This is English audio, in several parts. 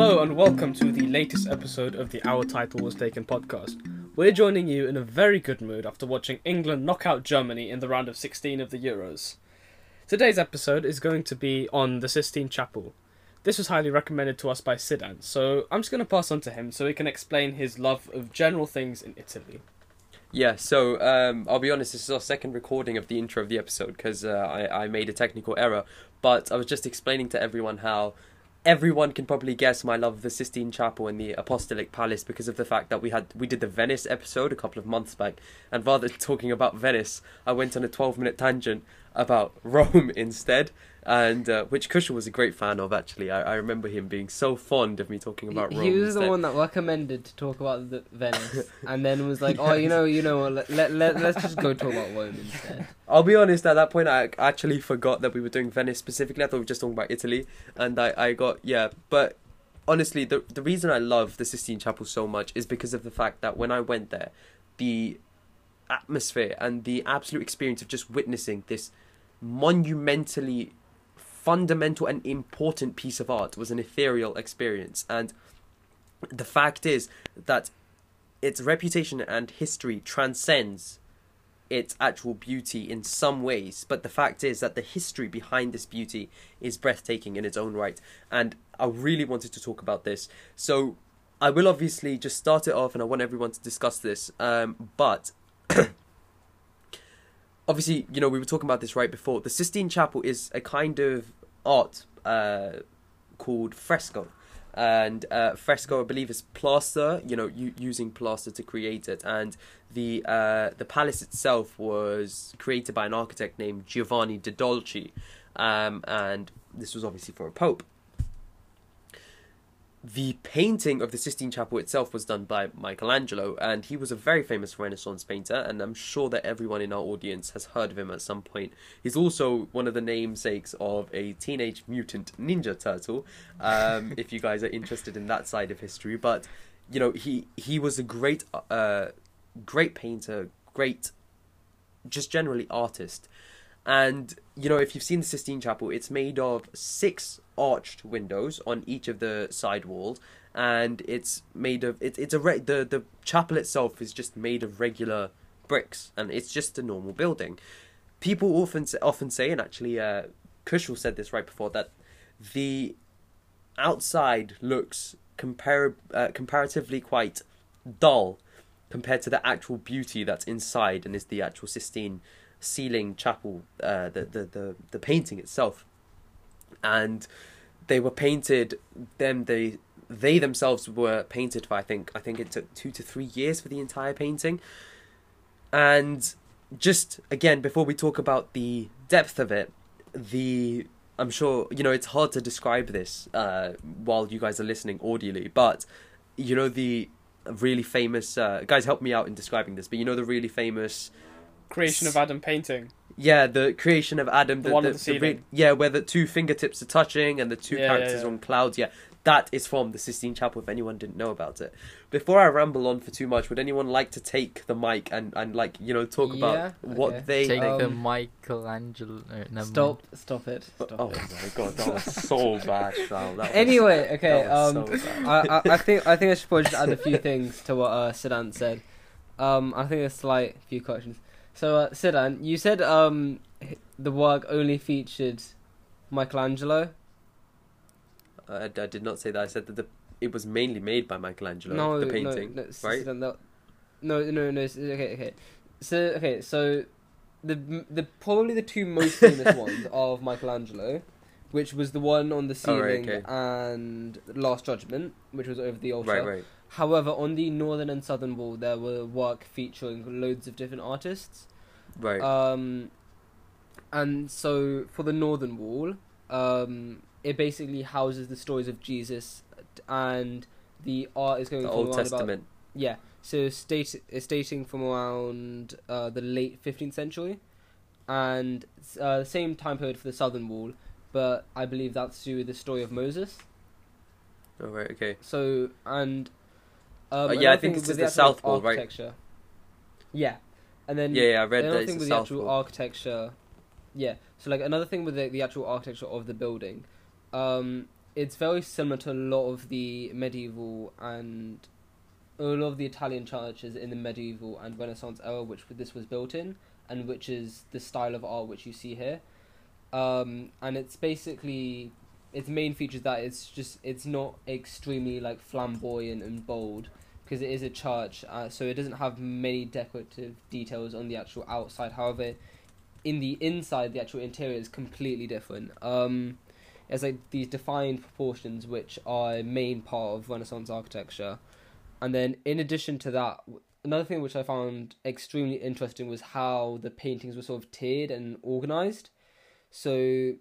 Hello and welcome to the latest episode of the Our Title Was Taken podcast. We're joining you in a very good mood after watching England knock out Germany in the round of 16 of the Euros. Today's episode is going to be on the Sistine Chapel. This was highly recommended to us by Sidan, so I'm just going to pass on to him so he can explain his love of general things in Italy. Yeah, so um, I'll be honest, this is our second recording of the intro of the episode because uh, I, I made a technical error. But I was just explaining to everyone how everyone can probably guess my love of the Sistine Chapel and the Apostolic Palace because of the fact that we had we did the Venice episode a couple of months back, and rather than talking about Venice, I went on a twelve minute tangent about Rome instead and uh, which Kushal was a great fan of. Actually, I, I remember him being so fond of me talking about he, Rome. He was the one that recommended to talk about the Venice, and then was like, "Oh, you know, you know, let, let, let let's just go talk about Rome instead." I'll be honest. At that point, I actually forgot that we were doing Venice specifically. I thought we were just talking about Italy, and I, I got yeah. But honestly, the the reason I love the Sistine Chapel so much is because of the fact that when I went there, the atmosphere and the absolute experience of just witnessing this monumentally fundamental and important piece of art was an ethereal experience. And the fact is that its reputation and history transcends its actual beauty in some ways, but the fact is that the history behind this beauty is breathtaking in its own right. And I really wanted to talk about this. So I will obviously just start it off and I want everyone to discuss this. Um, but obviously, you know, we were talking about this right before. The Sistine Chapel is a kind of art uh, called fresco. And uh, fresco, I believe, is plaster. You know, u- using plaster to create it, and the uh, the palace itself was created by an architect named Giovanni de Dolci, um, and this was obviously for a pope the painting of the Sistine Chapel itself was done by Michelangelo, and he was a very famous Renaissance painter, and I'm sure that everyone in our audience has heard of him at some point. He's also one of the namesakes of a Teenage Mutant Ninja Turtle, um, if you guys are interested in that side of history. But, you know, he, he was a great, uh, great painter, great, just generally artist. And, you know, if you've seen the Sistine Chapel, it's made of six arched windows on each of the side walls. And it's made of, it, it's a, re- the, the chapel itself is just made of regular bricks. And it's just a normal building. People often, often say, and actually, uh, Kushal said this right before, that the outside looks compar- uh, comparatively quite dull compared to the actual beauty that's inside and is the actual Sistine ceiling chapel, uh, the, the the the painting itself, and they were painted. Them they they themselves were painted for I think I think it took two to three years for the entire painting, and just again before we talk about the depth of it, the I'm sure you know it's hard to describe this uh, while you guys are listening audially, but you know the really famous uh, guys help me out in describing this, but you know the really famous creation of Adam painting. Yeah, the creation of Adam. The, the one the, the ceiling. re- yeah, where the two fingertips are touching and the two Yeah, characters yeah, yeah. on clouds. Yeah, that is from the Sistine Chapel. If anyone didn't know about it, before I ramble on for too much, would anyone like to take the mic and, and like you know talk Yeah, about what okay. they? Take the Um, Michelangelo. uh, never Stop, stop it, stop oh it. my god, that was so bad, Shal. That was, Anyway, okay. that Um, so. I, I, I think I think I should probably just add a few things to what uh, Sidan said. Um, I think a slight few corrections. So, uh, Sidan, you said um, the work only featured Michelangelo. I, I did not say that. I said that the it was mainly made by Michelangelo. no, the no, painting, no, s- right? Sidan, no, no, no, no. Okay, okay. So, okay, so the the probably the two most famous ones of Michelangelo, which was the one on the Oh, right, ceiling okay. and Last Judgment, which was over the altar. Right, right. However, on the northern and southern wall, there were work featuring loads of different artists. Right. Um, and so for the northern wall, um, it basically houses the stories of Jesus, and the art is going the from Old around about Testament. yeah. So state it's dating from around uh, the late fifteenth century, and uh, the same time period for the southern wall, but I believe that's to do with the story of Moses. Oh, right. Okay. So and um, Uh, yeah, I think it's the South Wall, right? architecture. Yeah, and then Yeah, yeah. I read that thing the with the South actual Wall. architecture. Yeah, so like another thing with the, the actual architecture of the building, um, it's very similar to a lot of the medieval and a lot of the Italian churches in the medieval and Renaissance era, which this was built in, and which is the style of art which you see here. Um, and it's basically its main feature is that it's just it's not extremely like flamboyant and bold because it is a church, uh, so it doesn't have many decorative details on the actual outside. However, in the inside, the actual interior is completely different. Um, it's like these defined proportions, which are a main part of Renaissance architecture. And then, in addition to that, another thing which I found extremely interesting was how the paintings were sort of tiered and organized. So,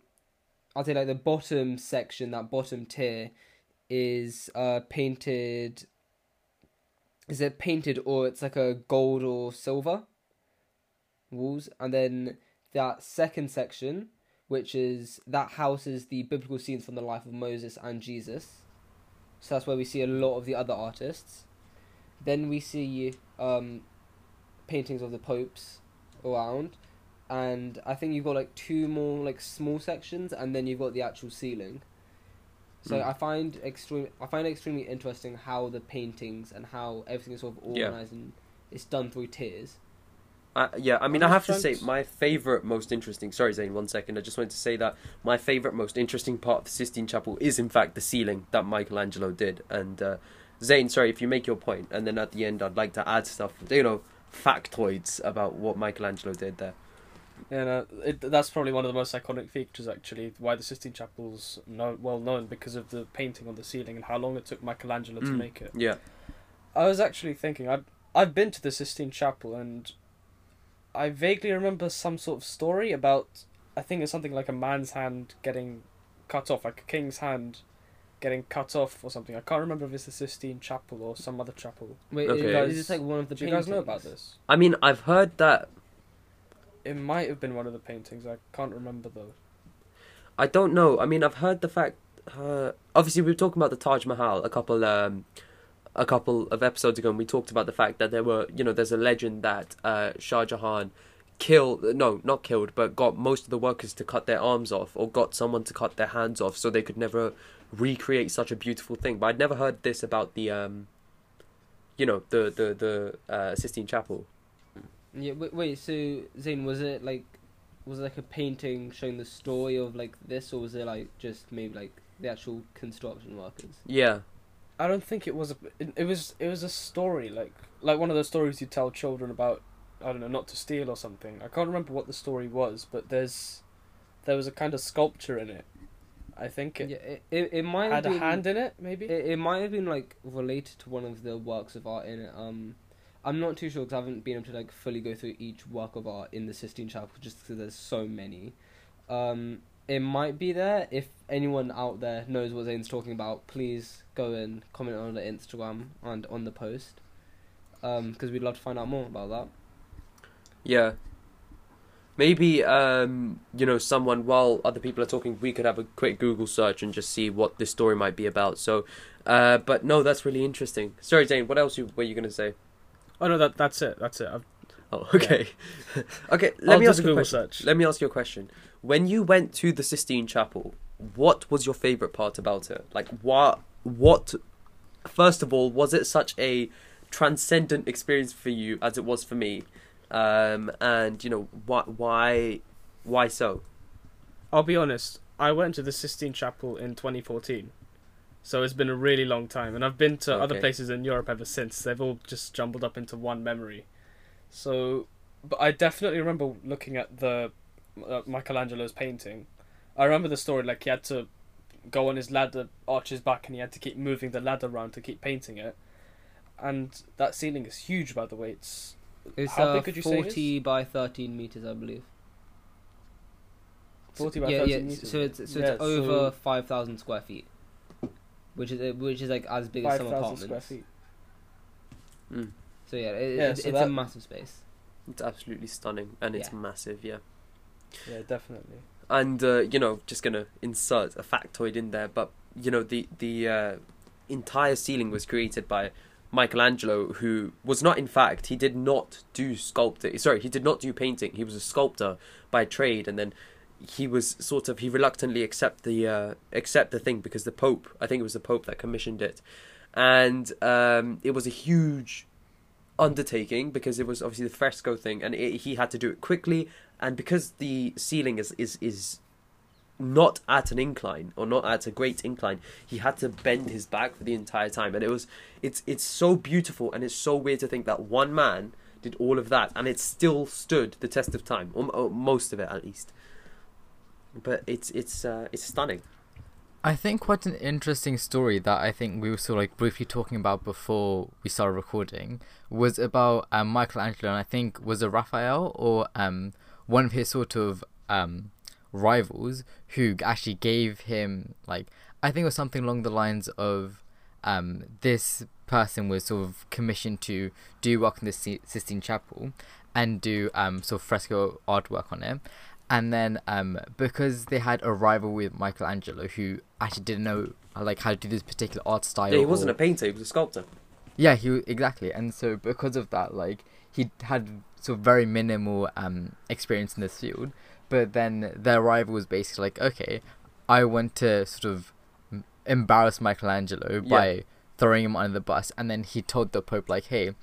I'd say like the bottom section, that bottom tier, is uh painted. Is it painted or it's like a gold or silver walls, and then that second section, which is that houses the biblical scenes from the life of Moses and Jesus. So that's where we see a lot of the other artists. Then we see um, paintings of the popes around, and I think you've got like two more like small sections, and then you've got the actual ceiling. So Mm. I find extreme. I find it extremely interesting how the paintings and how everything is sort of Yeah. organized and it's done through tiers. Uh, yeah, I mean, I have to say, my favorite, most interesting. Sorry, Zane, one second. I just wanted to say that my favorite, most interesting part of the Sistine Chapel is, in fact, the ceiling that Michelangelo did. And uh, Zane, sorry if you make your point, and then at the end, I'd like to add stuff, you know, factoids about what Michelangelo did there. Yeah, no, it, that's probably one of the most iconic features, actually. Why the Sistine Chapel's no, well known because of the painting on the ceiling and how long it took Michelangelo to Mm. make it. Yeah, I was actually thinking, I've I've been to the Sistine Chapel and I vaguely remember some sort of story about. I think it's something like a man's hand getting cut off, like a king's hand getting cut off or something. I can't remember if it's the Sistine Chapel or some other chapel. Wait, Okay. is, Guys- is this like one of the Do you guys know about this? I mean, I've heard that. It might have been one of the paintings. I can't remember though. I don't know. I mean, I've heard the fact. Uh, obviously, we were talking about the Taj Mahal a couple, um, a couple of episodes ago, and we talked about the fact that there were, you know, there's a legend that uh, Shah Jahan killed, no, not killed, but got most of the workers to cut their arms off, or got someone to cut their hands off, so they could never recreate such a beautiful thing. But I'd never heard this about the, um, you know, the the the uh, Sistine Chapel. Yeah, wait, wait, so Zane, was it like, was it like a painting showing the story of like this, or was it like just maybe like the actual construction workers? Yeah, I don't think it was a. It, it was. It was a story like like one of those stories you tell children about. I don't know, not to steal or something. I can't remember what the story was, but there's, there was a kind of sculpture in it. I think it yeah, it, it, it might had have a hand in it, maybe. It, it might have been like related to one of the works of art in it. Um, I'm not too sure because I haven't been able to like fully go through each work of art in the Sistine Chapel just because there's so many. Um, it might be there. If anyone out there knows what Zane's talking about, please go and comment on the Instagram and on the post. Um, because we'd love to find out more about that. Yeah. Maybe um, you know, someone while other people are talking, we could have a quick Google search and just see what this story might be about. So, uh, but no, that's really interesting. Sorry, Dane. What else were you gonna say? Oh no, that that's it. That's it. I've, Oh, okay. okay. Let I'll me ask you a Google question. search. Let me ask you a question. When you went to the Sistine Chapel, what was your favorite part about it? Like, what? What? First of all, was it such a transcendent experience for you as it was for me? Um, and you know, why? Why? Why so? I'll be honest. I went to the Sistine Chapel in 2014, so it's been a really long time, and I've been to other places in Europe ever since. They've all just jumbled up into one memory. So, but I definitely remember looking at the uh, Michelangelo's painting. I remember the story like he had to go on his ladder, arch his back, and he had to keep moving the ladder around to keep painting it. And that ceiling is huge, by the way. It's It's How uh, big could you say it is? 40 by 13 meters, I believe. 40 by yeah, 13 yeah. meters. So it's so Yeah, it's over so- 5,000 square feet, which is which is like as big as five some thousand apartments. square feet. Mm. So yeah, it, Yeah, it- so it's a that- massive space. It's absolutely stunning, and it's Yeah. massive. Yeah. Yeah, definitely. and uh, you know just gonna insert a factoid in there but you know the the uh, entire ceiling was created by Michelangelo who was not in fact he did not do sculpting sorry he did not do painting he was a sculptor by trade and then he was sort of he reluctantly accept the uh, accept the thing because the Pope I think it was the Pope that commissioned it, and um, it was a huge undertaking because it was obviously the fresco thing and it, he had to do it quickly. And because the ceiling is is is not at an incline or not at a great incline he had to bend his back for the entire time. And it was it's it's so beautiful and it's so weird to think that one man did all of that and it still stood the test of time or, or most of it at least but it's it's uh, it's stunning I think quite an interesting story that I think we were sort of like briefly talking about before we started recording was about um, Michelangelo, and I think was a Raphael or um, one of his sort of um, rivals who actually gave him like I think it was something along the lines of um, this person was sort of commissioned to do work in the Si- Sistine Chapel and do um, sort of fresco artwork on it. And then um, because they had a rival with Michelangelo who actually didn't know uh, like how to do this particular art style. yeah he wasn't or- a painter he was a sculptor yeah, he exactly, and so because of that, like he had sort of very minimal um experience in this field. But then their rival was basically like, okay, I want to sort of embarrass Michelangelo Yeah. by throwing him under the bus, and then he told the Pope like, hey,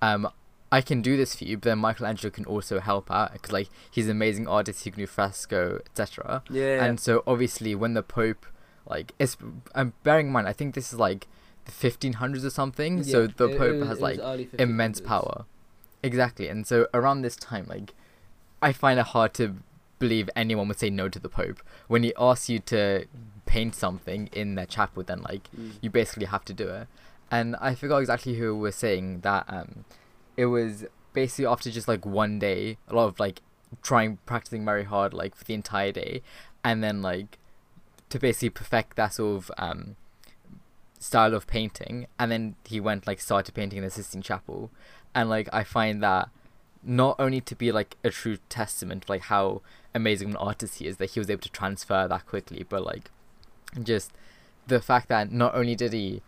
um. I can do this for you, but then Michelangelo can also help out because, like, he's an amazing artist. He can do fresco, etc. yeah And so obviously when the Pope like it's I'm bearing in mind I think this is like the 1500s or something. yeah, so the it- it Pope was- has like immense power. Exactly. And so around this time like I find it hard to believe anyone would say no to the Pope when he asks you to paint something in their chapel then like Mm. you basically have to do it. And I forgot exactly who was saying that um it was basically after just like one day, a lot of like trying practicing very hard like for the entire day and then like to basically perfect that sort of um style of painting and then he went like started painting in the Sistine Chapel. And like I find that not only to be like a true testament like how amazing an artist he is that he was able to transfer that quickly but like just the fact that not only did he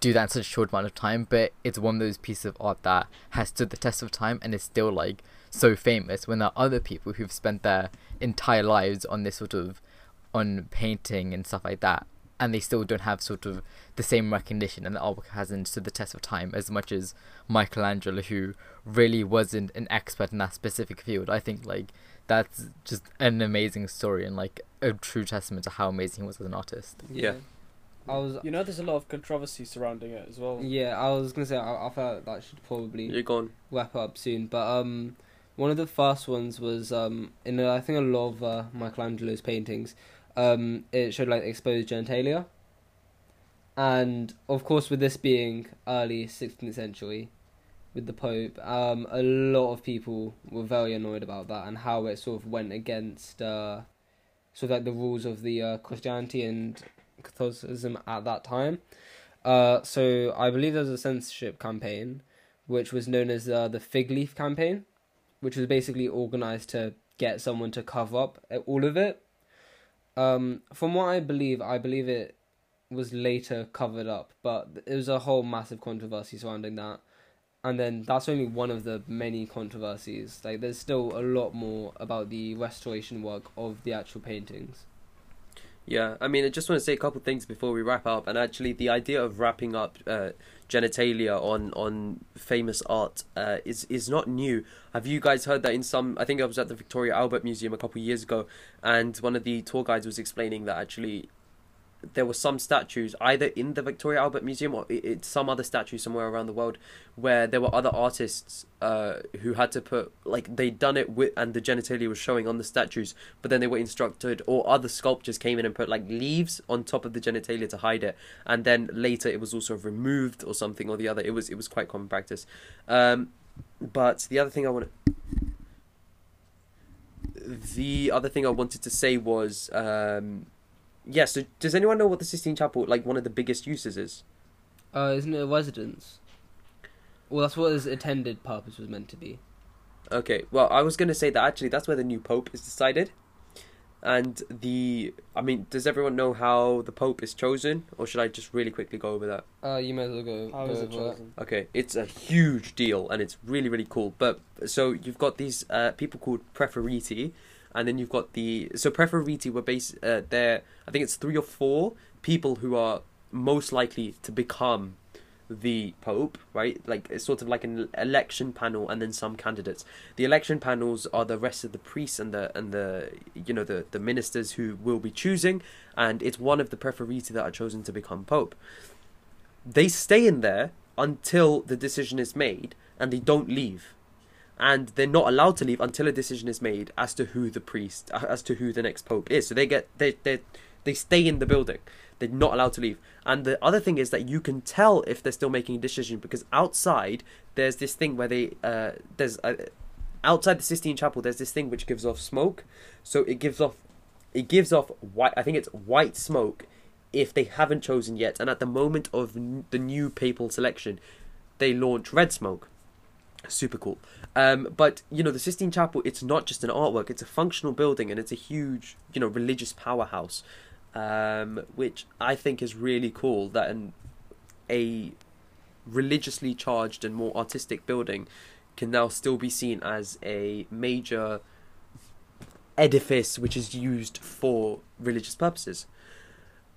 do that in such a short amount of time but it's one of those pieces of art that has stood the test of time and is still like so famous when there are other people who've spent their entire lives on this sort of on painting and stuff like that and they still don't have sort of the same recognition and the artwork hasn't stood the test of time as much as Michelangelo who really wasn't an expert in that specific field. I think like that's just an amazing story and like a true testament to how amazing he was as an artist. Yeah. I was You know, there's a lot of controversy surrounding it as well. yeah, I was gonna say I, I felt that should probably You're gone. wrap up soon. But um, one of the first ones was um in uh, I think a lot of uh, Michelangelo's paintings, um, it showed like exposed genitalia. And of course, with this being early sixteenth century, with the Pope, um, a lot of people were very annoyed about that and how it sort of went against uh, sort of like the rules of the uh, Christianity and Catholicism at that time. Uh, so I believe there was a censorship campaign which was known as uh, the Fig Leaf Campaign, which was basically organized to get someone to cover up uh, all of it. Um, from what I believe, I believe it was later covered up, but there was a whole massive controversy surrounding that. And then that's only one of the many controversies. Like, there's still a lot more about the restoration work of the actual paintings. Yeah, I mean, I just want to say a couple things before we wrap up. And actually, the idea of wrapping up uh, genitalia on on famous art uh, is is not new. Have you guys heard that in some? I think I was at the Victoria Albert Museum a couple years ago, and one of the tour guides was explaining that actually there were some statues either in the Victoria Albert Museum or it, it's some other statue somewhere around the world where there were other artists uh, who had to put like they'd done it with and the genitalia was showing on the statues, but then they were instructed or other sculptors came in and put like leaves on top of the genitalia to hide it, and then later it was also removed or something or the other. It was it was quite common practice. Um, but the other thing I want the other thing I wanted to say was um, yes. so does anyone know what the Sistine Chapel like one of the biggest uses is? Uh, isn't it a residence? Well, that's what its intended purpose was meant to be. Okay, well, I was gonna say that actually that's where the new pope is decided, and the I mean, does everyone know how the pope is chosen, or should I just really quickly go over that? Uh, you may as well go. How go is it over that. Okay, it's a huge deal and it's really really cool. But so you've got these uh, people called preferiti, and then you've got the so Preferiti were based uh, there. I think it's three or four people who are most likely to become the pope, right? Like it's sort of like an election panel, and then some candidates. The election panels are the rest of the priests and the and the you know the the ministers who will be choosing, and it's one of the preferiti that are chosen to become pope. They stay in there until the decision is made, and they don't leave. And they're not allowed to leave until a decision is made as to who the priest, as to who the next pope is. So they get they they they stay in the building. They're not allowed to leave. And the other thing is that you can tell if they're still making a decision because outside there's this thing where they uh there's outside the Sistine Chapel there's this thing which gives off smoke. So it gives off it gives off white. I think it's white smoke if they haven't chosen yet. And at the moment of the new papal selection, they launch red smoke. Super cool. Um, but you know the Sistine Chapel, it's not just an artwork; it's a functional building, and it's a huge, you know, religious powerhouse um, which I think is really cool that an, a religiously charged and more artistic building can now still be seen as a major edifice which is used for religious purposes.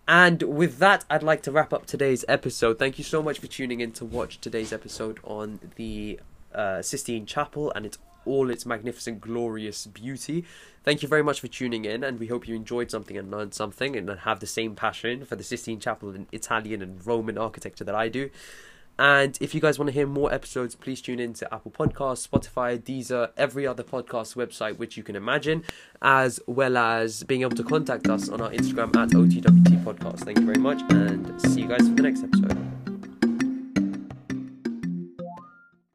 And with that, I'd like to wrap up today's episode. Thank you so much for tuning in to watch today's episode on the uh, Sistine Chapel and its all its magnificent, glorious beauty. Thank you very much for tuning in, and we hope you enjoyed something and learned something and have the same passion for the Sistine Chapel and Italian and Roman architecture that I do. And if you guys want to hear more episodes, please tune in to Apple Podcasts, Spotify, Deezer, every other podcast website which you can imagine, as well as being able to contact us on our Instagram at OTWT Podcast. Thank you very much, and see you guys for the next episode.